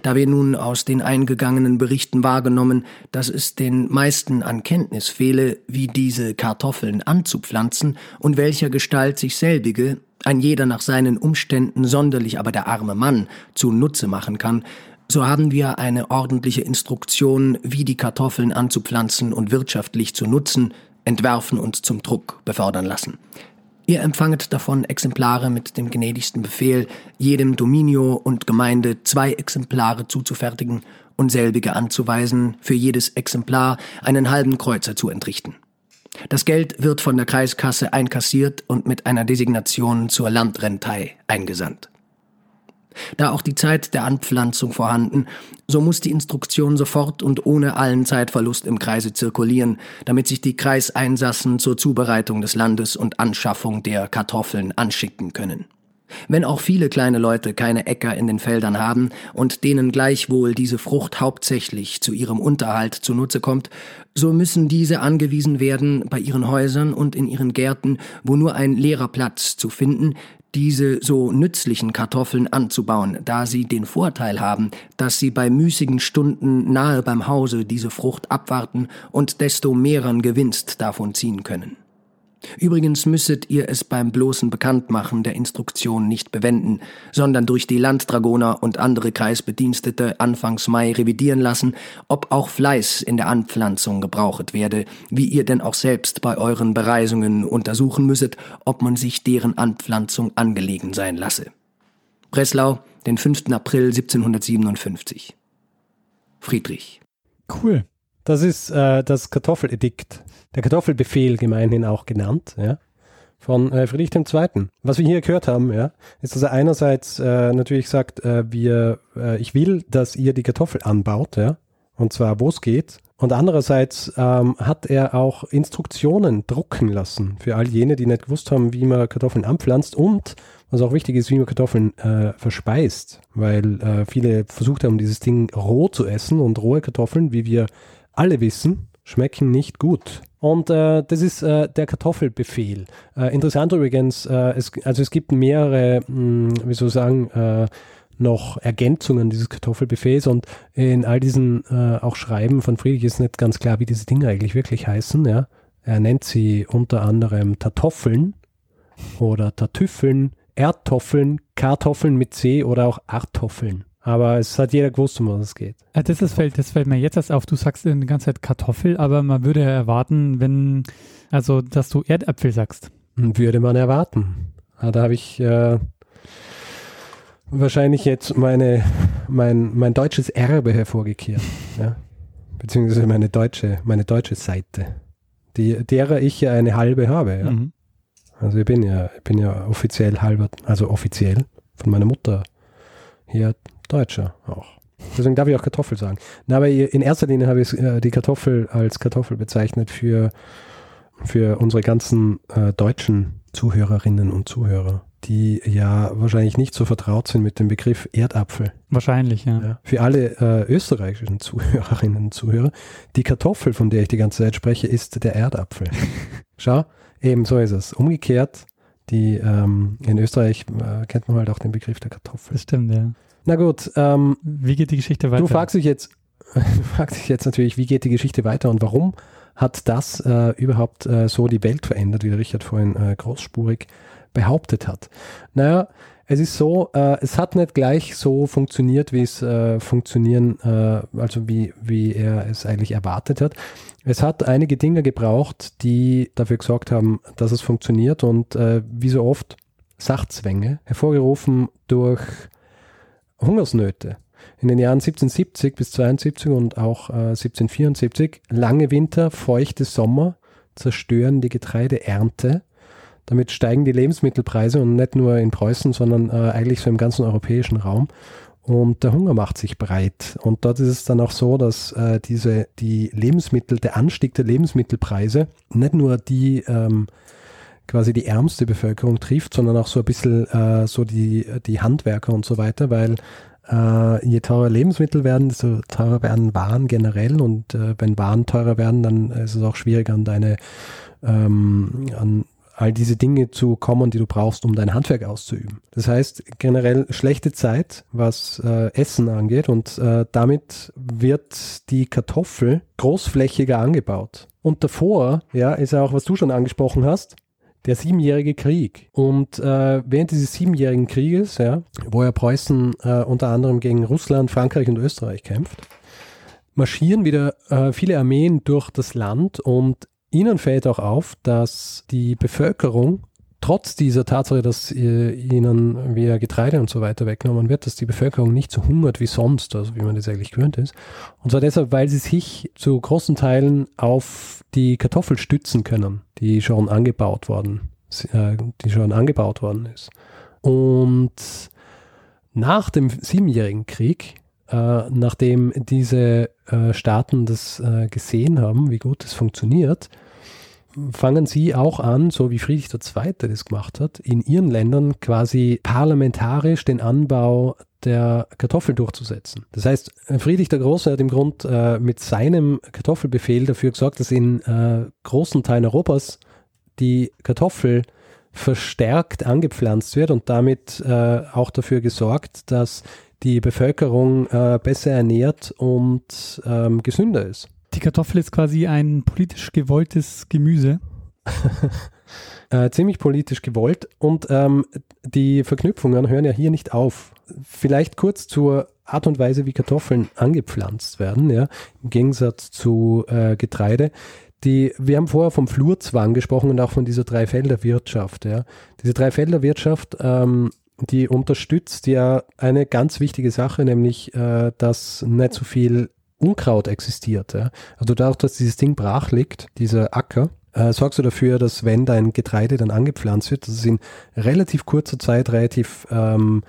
Da wir nun aus den eingegangenen Berichten wahrgenommen, dass es den meisten an Kenntnis fehle, wie diese Kartoffeln anzupflanzen und welcher Gestalt sich selbige, ein jeder nach seinen Umständen, sonderlich aber der arme Mann, zu Nutze machen kann, so haben wir eine ordentliche Instruktion, wie die Kartoffeln anzupflanzen und wirtschaftlich zu nutzen, entwerfen und zum Druck befördern lassen. Ihr empfanget davon Exemplare mit dem gnädigsten Befehl, jedem Dominio und Gemeinde zwei Exemplare zuzufertigen und selbige anzuweisen, für jedes Exemplar einen halben Kreuzer zu entrichten. Das Geld wird von der Kreiskasse einkassiert und mit einer Designation zur Landrentei eingesandt. Da auch die Zeit der Anpflanzung vorhanden, so muss die Instruktion sofort und ohne allen Zeitverlust im Kreise zirkulieren, damit sich die Kreiseinsassen zur Zubereitung des Landes und Anschaffung der Kartoffeln anschicken können. Wenn auch viele kleine Leute keine Äcker in den Feldern haben und denen gleichwohl diese Frucht hauptsächlich zu ihrem Unterhalt zunutze kommt, so müssen diese angewiesen werden, bei ihren Häusern und in ihren Gärten, wo nur ein leerer Platz zu finden, diese so nützlichen Kartoffeln anzubauen, da sie den Vorteil haben, dass sie bei müßigen Stunden nahe beim Hause diese Frucht abwarten und desto mehreren Gewinst davon ziehen können. Übrigens müsstet ihr es beim bloßen Bekanntmachen der Instruktion nicht bewenden, sondern durch die Landdragoner und andere Kreisbedienstete Anfangs Mai revidieren lassen, ob auch Fleiß in der Anpflanzung gebrauchet werde, wie ihr denn auch selbst bei euren Bereisungen untersuchen müsset, ob man sich deren Anpflanzung angelegen sein lasse. Breslau, den 5. April 1757. Friedrich. Cool. Das ist äh, das Kartoffeledikt der Kartoffelbefehl gemeinhin auch genannt, ja, von äh, Friedrich II. Was wir hier gehört haben, ja, ist, dass er einerseits äh, natürlich sagt, äh, wir, äh, ich will, dass ihr die Kartoffel anbaut, ja, und zwar wo es geht. Und andererseits ähm, hat er auch Instruktionen drucken lassen für all jene, die nicht gewusst haben, wie man Kartoffeln anpflanzt und was auch wichtig ist, wie man Kartoffeln äh, verspeist, weil äh, viele versucht haben, dieses Ding roh zu essen und rohe Kartoffeln, wie wir alle wissen, schmecken nicht gut. Und äh, das ist äh, der Kartoffelbefehl. Äh, interessant übrigens, äh, es, also es gibt mehrere, mh, hm, wie soll ich sagen, äh, noch Ergänzungen dieses Kartoffelbefehls und in all diesen äh, auch Schreiben von Friedrich ist nicht ganz klar, wie diese Dinge eigentlich wirklich heißen. Ja? Er nennt sie unter anderem Tartoffeln oder Tartüffeln, Erdtoffeln, Kartoffeln mit C oder auch Artoffeln. Aber es hat jeder gewusst, um was es geht. Ja, das, ist, fällt, das fällt mir jetzt erst auf. Du sagst die ganze Zeit Kartoffel, aber man würde erwarten, wenn, also, dass du Erdäpfel sagst. Würde man erwarten. Ja, da habe ich äh, wahrscheinlich jetzt meine, mein, mein deutsches Erbe hervorgekehrt. ja? Beziehungsweise meine deutsche, meine deutsche Seite, die, derer ich ja eine halbe habe. Ja? Mhm. Also ich bin ja, ich bin ja offiziell halber, also offiziell von meiner Mutter her Deutscher auch. Deswegen darf ich auch Kartoffel sagen. Na, aber in erster Linie habe ich äh, die Kartoffel als Kartoffel bezeichnet für, für unsere ganzen äh, deutschen Zuhörerinnen und Zuhörer, die ja wahrscheinlich nicht so vertraut sind mit dem Begriff Erdapfel. Wahrscheinlich, ja. ja. Für alle äh, österreichischen Zuhörerinnen und Zuhörer, die Kartoffel, von der ich die ganze Zeit spreche, ist der Erdapfel. (laughs) Schau, eben so ist es. Umgekehrt, die ähm, in Österreich äh, kennt man halt auch den Begriff der Kartoffel. Das stimmt, ja. Na gut. Ähm, wie geht die Geschichte weiter? Du fragst dich jetzt, (laughs) fragst dich jetzt natürlich, wie geht die Geschichte weiter und warum hat das äh, überhaupt äh, so die Welt verändert, wie der Richard vorhin äh, großspurig behauptet hat? Naja, es ist so, äh, es hat nicht gleich so funktioniert, wie es äh, funktionieren, äh, also wie, wie er es eigentlich erwartet hat. Es hat einige Dinge gebraucht, die dafür gesorgt haben, dass es funktioniert und wie so oft Sachzwänge, hervorgerufen durch Hungersnöte. In den Jahren 1770 bis 72 und auch äh, 1774 lange Winter, feuchte Sommer zerstören die Getreideernte. Damit steigen die Lebensmittelpreise und nicht nur in Preußen, sondern äh, eigentlich so im ganzen europäischen Raum. Und der Hunger macht sich breit. Und dort ist es dann auch so, dass äh, diese, die Lebensmittel, der Anstieg der Lebensmittelpreise nicht nur die ähm, quasi die ärmste Bevölkerung trifft, sondern auch so ein bisschen äh, so die, die Handwerker und so weiter, weil äh, je teurer Lebensmittel werden, desto teurer werden Waren generell und äh, wenn Waren teurer werden, dann ist es auch schwieriger an deine ähm, an all diese Dinge zu kommen, die du brauchst, um dein Handwerk auszuüben. Das heißt generell schlechte Zeit, was äh, Essen angeht und äh, damit wird die Kartoffel großflächiger angebaut. Und davor, ja, ist ja auch, was du schon angesprochen hast, der Siebenjährige Krieg. Und äh, während dieses Siebenjährigen Krieges, ja, wo ja Preußen äh, unter anderem gegen Russland, Frankreich und Österreich kämpft, marschieren wieder äh, viele Armeen durch das Land und ihnen fällt auch auf, dass die Bevölkerung trotz dieser Tatsache, dass ihnen wieder Getreide und so weiter weggenommen wird, dass die Bevölkerung nicht so hungert wie sonst, also wie man das eigentlich gewöhnt ist. Und zwar deshalb, weil sie sich zu großen Teilen auf die Kartoffel stützen können, die schon angebaut worden, äh, die schon angebaut worden ist. Und nach dem Siebenjährigen Krieg, äh, nachdem diese äh, Staaten das äh, gesehen haben, wie gut es funktioniert, fangen sie auch an, so wie Friedrich II. das gemacht hat, in ihren Ländern quasi parlamentarisch den Anbau der Kartoffel durchzusetzen. Das heißt, Friedrich der Große hat im Grund äh, mit seinem Kartoffelbefehl dafür gesorgt, dass in äh, großen Teilen Europas die Kartoffel verstärkt angepflanzt wird und damit äh, auch dafür gesorgt, dass die Bevölkerung äh, besser ernährt und ähm, gesünder ist. Die Kartoffel ist quasi ein politisch gewolltes Gemüse. (laughs) äh, ziemlich politisch gewollt und ähm, die Verknüpfungen hören ja hier nicht auf. Vielleicht kurz zur Art und Weise, wie Kartoffeln angepflanzt werden, ja, im Gegensatz zu äh, Getreide. Die, wir haben vorher vom Flurzwang gesprochen und auch von dieser Dreifelderwirtschaft. Ja. Diese Dreifelderwirtschaft, ähm, die unterstützt ja eine ganz wichtige Sache, nämlich, äh, dass nicht so viel Unkraut existiert. Ja. Also dadurch, dass dieses Ding brach liegt, dieser Acker, äh, sorgst du dafür, dass wenn dein Getreide dann angepflanzt wird, dass es in relativ kurzer Zeit relativ, ähm,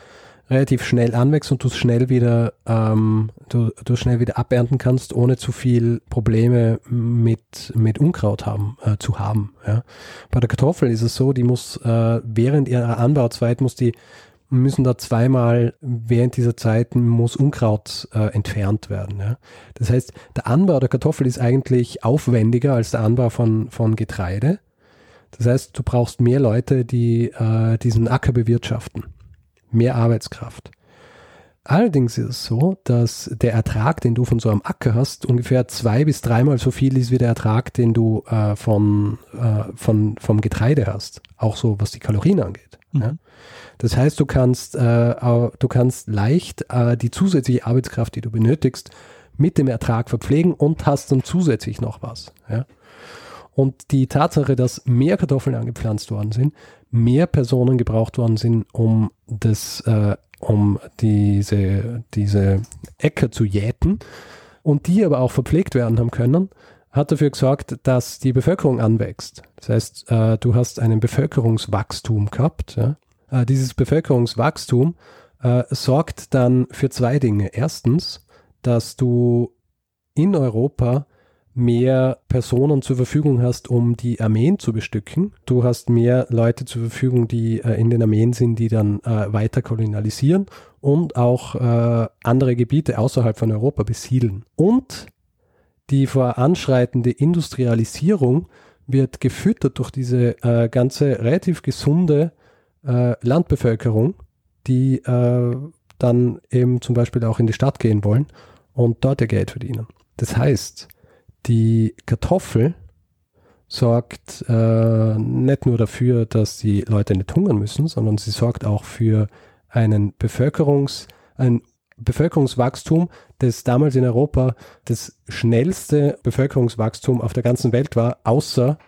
relativ schnell anwächst und du es schnell wieder, ähm, du, du schnell wieder abernten kannst, ohne zu viel Probleme mit, mit Unkraut haben, äh, zu haben. Ja. Bei der Kartoffel ist es so, die muss äh, während ihrer Anbauzeit muss die müssen da zweimal während dieser Zeit muss Unkraut äh, entfernt werden. Ja. Das heißt, der Anbau der Kartoffel ist eigentlich aufwendiger als der Anbau von, von Getreide. Das heißt, du brauchst mehr Leute, die äh, diesen Acker bewirtschaften. Mehr Arbeitskraft. Allerdings ist es so, dass der Ertrag, den du von so einem Acker hast, ungefähr zwei bis dreimal so viel ist wie der Ertrag, den du äh, von, äh, von, vom Getreide hast. Auch so, was die Kalorien angeht. Mhm. Ja. Das heißt, du kannst, äh, du kannst leicht äh, die zusätzliche Arbeitskraft, die du benötigst, mit dem Ertrag verpflegen und hast dann zusätzlich noch was. Ja? Und die Tatsache, dass mehr Kartoffeln angepflanzt worden sind, mehr Personen gebraucht worden sind, um das, äh, um diese, diese Äcker zu jäten und die aber auch verpflegt werden haben können, hat dafür gesorgt, dass die Bevölkerung anwächst. Das heißt, äh, du hast einen Bevölkerungswachstum gehabt. Äh, dieses Bevölkerungswachstum äh, sorgt dann für zwei Dinge. Erstens, dass du in Europa mehr Personen zur Verfügung hast, um die Armeen zu bestücken. Du hast mehr Leute zur Verfügung, die äh, in den Armeen sind, die dann äh, weiter kolonialisieren und auch äh, andere Gebiete außerhalb von Europa besiedeln. Und die voranschreitende Industrialisierung wird gefüttert durch diese äh, ganze relativ gesunde äh, Landbevölkerung, die äh, dann eben zum Beispiel auch in die Stadt gehen wollen und dort ihr Geld verdienen. Das heißt, die Kartoffel sorgt äh, nicht nur dafür, dass die Leute nicht hungern müssen, sondern sie sorgt auch für einen Bevölkerungs, ein Bevölkerungswachstum, das damals in Europa das schnellste Bevölkerungswachstum auf der ganzen Welt war, außer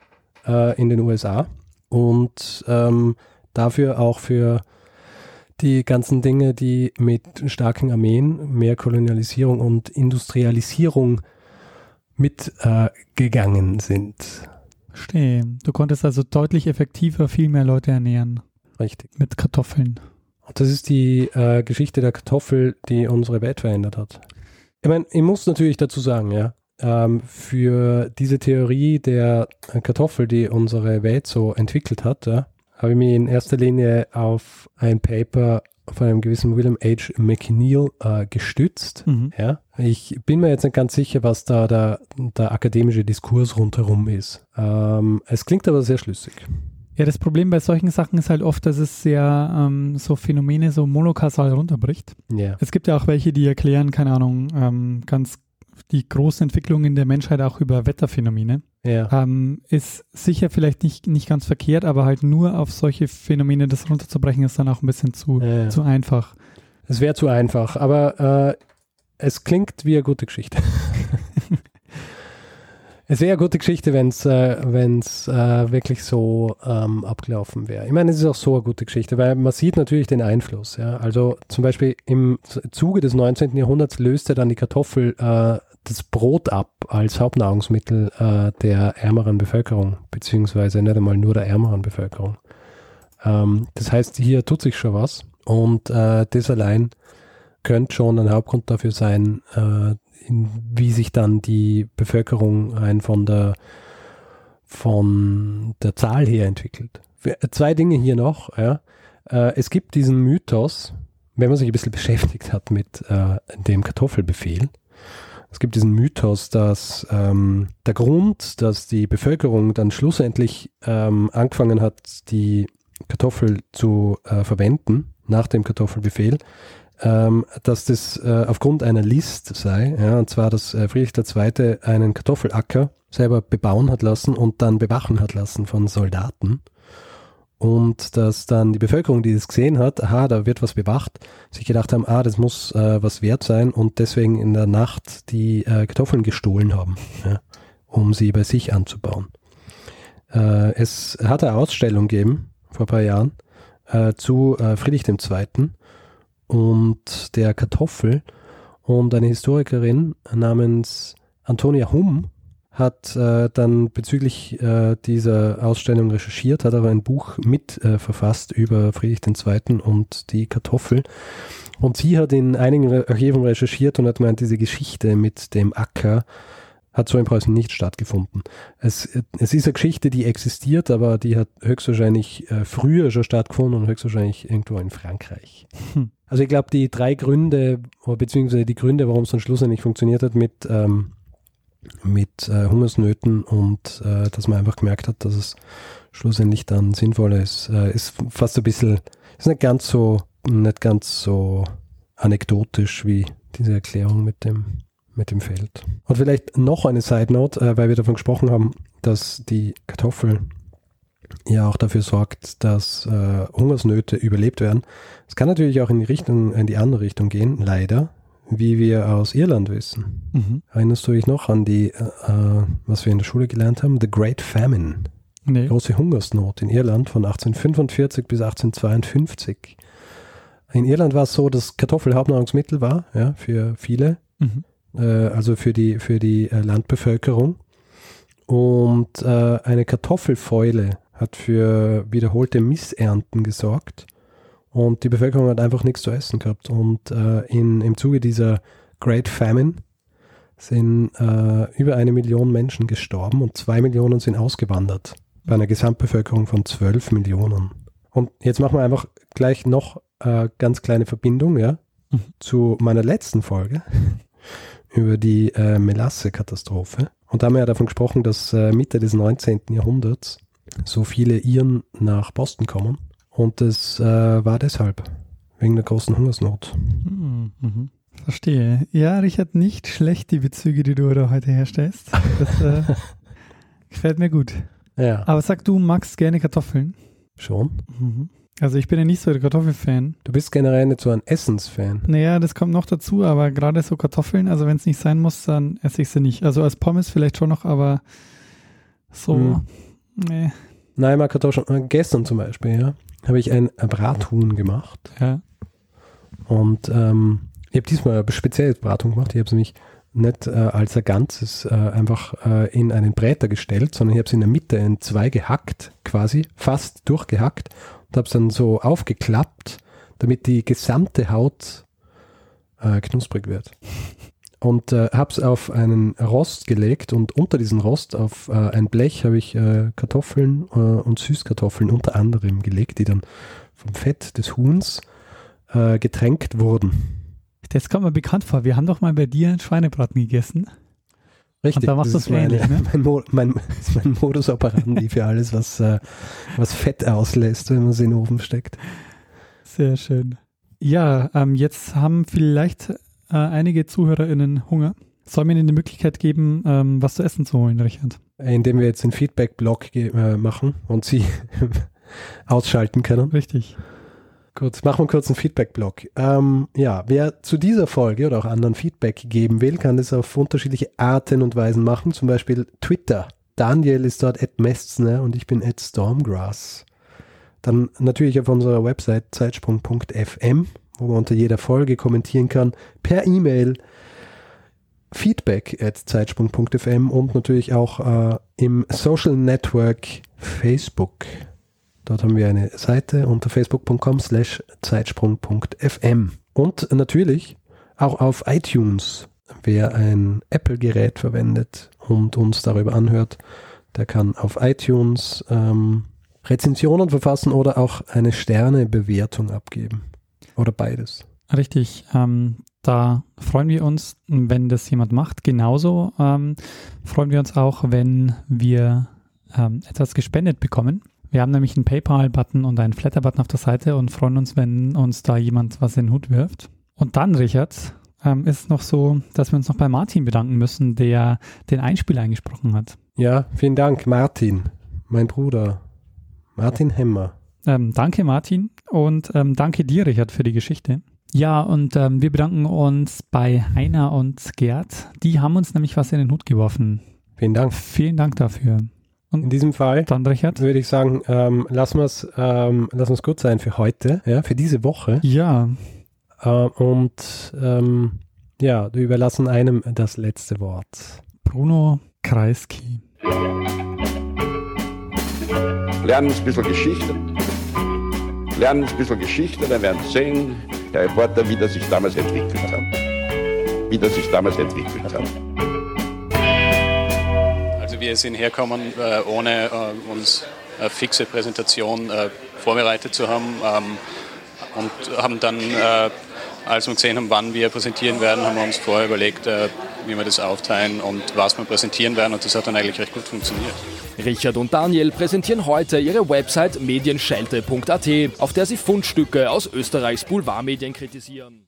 äh, in den USA. Und ähm, dafür auch für die ganzen Dinge, die mit starken Armeen, mehr Kolonialisierung und Industrialisierung mitgegangen äh, sind. Verstehe. Du konntest also deutlich effektiver viel mehr Leute ernähren. Richtig. Mit Kartoffeln. Das ist die äh, Geschichte der Kartoffel, die unsere Welt verändert hat. Ich meine, ich muss natürlich dazu sagen, ja, ähm, für diese Theorie der Kartoffel, die unsere Welt so entwickelt hat, ja, habe ich mich in erster Linie auf ein Paper von einem gewissen William H. McNeil äh, gestützt. Mhm. Ja. Ich bin mir jetzt nicht ganz sicher, was da der, der akademische Diskurs rundherum ist. Ähm, es klingt aber sehr schlüssig. Ja, das Problem bei solchen Sachen ist halt oft, dass es sehr ähm, so Phänomene so monokausal runterbricht. Yeah. Es gibt ja auch welche, die erklären, keine Ahnung, ähm, ganz die großen Entwicklungen der Menschheit auch über Wetterphänomene. Ja. Ähm, ist sicher vielleicht nicht, nicht ganz verkehrt, aber halt nur auf solche Phänomene das runterzubrechen, ist dann auch ein bisschen zu, ja. zu einfach. Es wäre zu einfach, aber äh, es klingt wie eine gute Geschichte. (laughs) es wäre eine gute Geschichte, wenn es äh, äh, wirklich so ähm, abgelaufen wäre. Ich meine, es ist auch so eine gute Geschichte, weil man sieht natürlich den Einfluss. Ja? Also zum Beispiel im Zuge des 19. Jahrhunderts löste dann die Kartoffel äh, das Brot ab als Hauptnahrungsmittel äh, der ärmeren Bevölkerung, beziehungsweise nicht einmal nur der ärmeren Bevölkerung. Ähm, das heißt, hier tut sich schon was und äh, das allein könnte schon ein Hauptgrund dafür sein, äh, in, wie sich dann die Bevölkerung rein von der, von der Zahl her entwickelt. Zwei Dinge hier noch. Ja. Äh, es gibt diesen Mythos, wenn man sich ein bisschen (laughs) beschäftigt hat mit äh, dem Kartoffelbefehl, es gibt diesen Mythos, dass ähm, der Grund, dass die Bevölkerung dann schlussendlich ähm, angefangen hat, die Kartoffel zu äh, verwenden, nach dem Kartoffelbefehl, ähm, dass das äh, aufgrund einer List sei, ja, und zwar, dass äh, Friedrich II. einen Kartoffelacker selber bebauen hat lassen und dann bewachen hat lassen von Soldaten und dass dann die Bevölkerung, die das gesehen hat, aha, da wird was bewacht, sich gedacht haben, ah, das muss äh, was wert sein und deswegen in der Nacht die äh, Kartoffeln gestohlen haben, ja, um sie bei sich anzubauen. Äh, es hat eine Ausstellung gegeben vor ein paar Jahren äh, zu äh, Friedrich II. Und der Kartoffel und eine Historikerin namens Antonia Humm hat äh, dann bezüglich äh, dieser Ausstellung recherchiert, hat aber ein Buch mit äh, verfasst über Friedrich II. und die Kartoffel. Und sie hat in einigen Archiven recherchiert und hat gemeint, diese Geschichte mit dem Acker hat so in Preußen nicht stattgefunden. Es, es ist eine Geschichte, die existiert, aber die hat höchstwahrscheinlich äh, früher schon stattgefunden und höchstwahrscheinlich irgendwo in Frankreich. Hm. Also ich glaube, die drei Gründe, beziehungsweise die Gründe, warum es dann schlussendlich funktioniert hat mit ähm, mit äh, Hungersnöten und äh, dass man einfach gemerkt hat, dass es schlussendlich dann sinnvoller ist, äh, ist fast ein bisschen, ist nicht ganz so, nicht ganz so anekdotisch wie diese Erklärung mit dem, mit dem Feld. Und vielleicht noch eine Side Note, äh, weil wir davon gesprochen haben, dass die Kartoffel ja auch dafür sorgt, dass äh, Hungersnöte überlebt werden. Es kann natürlich auch in die Richtung, in die andere Richtung gehen, leider wie wir aus Irland wissen. Mhm. Erinnerst du dich noch an die, äh, äh, was wir in der Schule gelernt haben? The Great Famine. Nee. Große Hungersnot in Irland von 1845 bis 1852. In Irland war es so, dass Kartoffel Hauptnahrungsmittel war, ja, für viele, mhm. Äh, also für die, für die äh, Landbevölkerung. Und äh, eine Kartoffelfäule hat für wiederholte Missernten gesorgt Und die Bevölkerung hat einfach nichts zu essen gehabt. Und in, im Zuge dieser Great Famine sind über eine Million Menschen gestorben und zwei Millionen sind ausgewandert. Bei einer Gesamtbevölkerung von zwölf Millionen. Und jetzt machen wir einfach gleich noch äh, ganz kleine Verbindung, ja, Mhm. zu meiner letzten Folge über die äh, Melasse-Katastrophe. Und da haben wir ja davon gesprochen, dass äh, Mitte des 19. Jahrhunderts so viele Iren nach Boston kommen. Und das äh, war deshalb, wegen der großen Hungersnot. Mhm. Mhm. Verstehe. Ja, Richard, nicht schlecht die Bezüge, die du da heute herstellst. Das äh, (laughs) gefällt mir gut. Ja, Aber sag du, magst gerne Kartoffeln? schon. Mhm. Also ich bin ja nicht so der Kartoffelfan. Du bist generell nicht so ein Essensfan. Naja, das kommt noch dazu, aber gerade so Kartoffeln, also wenn es nicht sein muss, dann esse ich sie nicht. Also als Pommes vielleicht schon noch, aber so, Mhm. nee, Nein, mal Kartoffeln. äh, Gestern zum Beispiel, ja, habe ich ein Brathuhn gemacht. ja. Und ähm, ich habe diesmal spezielles Brathuhn gemacht. Ich habe es nämlich nicht äh, als ein Ganzes äh, einfach äh, in einen Bräter gestellt, sondern ich habe es in der Mitte in zwei gehackt, quasi, fast durchgehackt und habe es dann so aufgeklappt, damit die gesamte Haut äh, knusprig wird. Und äh, habe es auf einen Rost gelegt und unter diesen Rost auf äh, ein Blech habe ich äh, Kartoffeln äh, und Süßkartoffeln unter anderem gelegt, die dann vom Fett des Huhns äh, getränkt wurden. Das kommt mir bekannt vor. Wir haben doch mal bei dir einen Schweinebraten gegessen. Richtig. Und da machst ist meine, ähnlich, ne? mein, Mo mein, mein Modus operandi für alles, was, äh, was Fett auslässt, wenn man es in den Ofen steckt. Sehr schön. Ja, ähm, jetzt haben vielleicht äh, einige ZuhörerInnen Hunger. Soll mir ihnen die Möglichkeit geben, ähm, was zu essen zu holen, Richard? Indem wir jetzt einen Feedback-Blog äh, machen und sie (laughs) ausschalten können. Richtig. Gut, machen wir kurz einen Feedback-Blog. Ähm, ja, wer zu dieser Folge oder auch anderen Feedback geben will, kann das auf unterschiedliche Arten und Weisen machen. Zum Beispiel Twitter. Daniel ist dort at Mestzner und ich bin at Stormgrass. Dann natürlich auf unserer Website zeitsprung.fm, wo man unter jeder Folge kommentieren kann. Per E-Mail feedback at zeitsprung.fm und natürlich auch äh, im Social Network Facebook. Dort haben wir eine Seite unter facebook.com slash zeitsprung.fm. Und natürlich auch auf iTunes. Wer ein Apple-Gerät verwendet und uns darüber anhört, der kann auf iTunes ähm, Rezensionen verfassen oder auch eine Sternebewertung abgeben. Oder beides. Richtig. Ähm, da freuen wir uns, wenn das jemand macht. Genauso ähm, freuen wir uns auch, wenn wir ähm, etwas gespendet bekommen. Wir haben nämlich einen PayPal-Button und einen Flatter-Button auf der Seite und freuen uns, wenn uns da jemand was in den Hut wirft. Und dann, Richard, ähm, ist es noch so, dass wir uns noch bei Martin bedanken müssen, der den Einspieler eingesprochen hat. Ja, vielen Dank, Martin, mein Bruder. Martin Hemmer. Ähm, danke, Martin, und ähm, danke dir, Richard, für die Geschichte. Ja, und ähm, wir bedanken uns bei Heiner und Gerd. Die haben uns nämlich was in den Hut geworfen. Vielen Dank. Vielen Dank dafür. In diesem Fall Dann, Richard? würde ich sagen, ähm, lassen wir es ähm, wir's gut sein für heute, ja, für diese Woche. Ja, Äh, und ähm, ja, wir überlassen einem das letzte Wort. Bruno Kreisky. Lernen ein bisschen Geschichte. Lernen ein bisschen Geschichte, dann werden Sie sehen, der Reporter, wie das sich damals entwickelt hat. Wie das sich damals entwickelt hat. Wir sind hergekommen, äh, ohne äh, uns eine fixe Präsentation äh, vorbereitet zu haben ähm, und haben dann, als wir gesehen haben, wann wir präsentieren werden, haben wir uns vorher überlegt, wie wir das aufteilen und was wir präsentieren werden und das hat dann eigentlich recht gut funktioniert. Richard und Daniel präsentieren heute ihre Website medienschelte.at, auf der sie Fundstücke aus Österreichs Boulevardmedien kritisieren.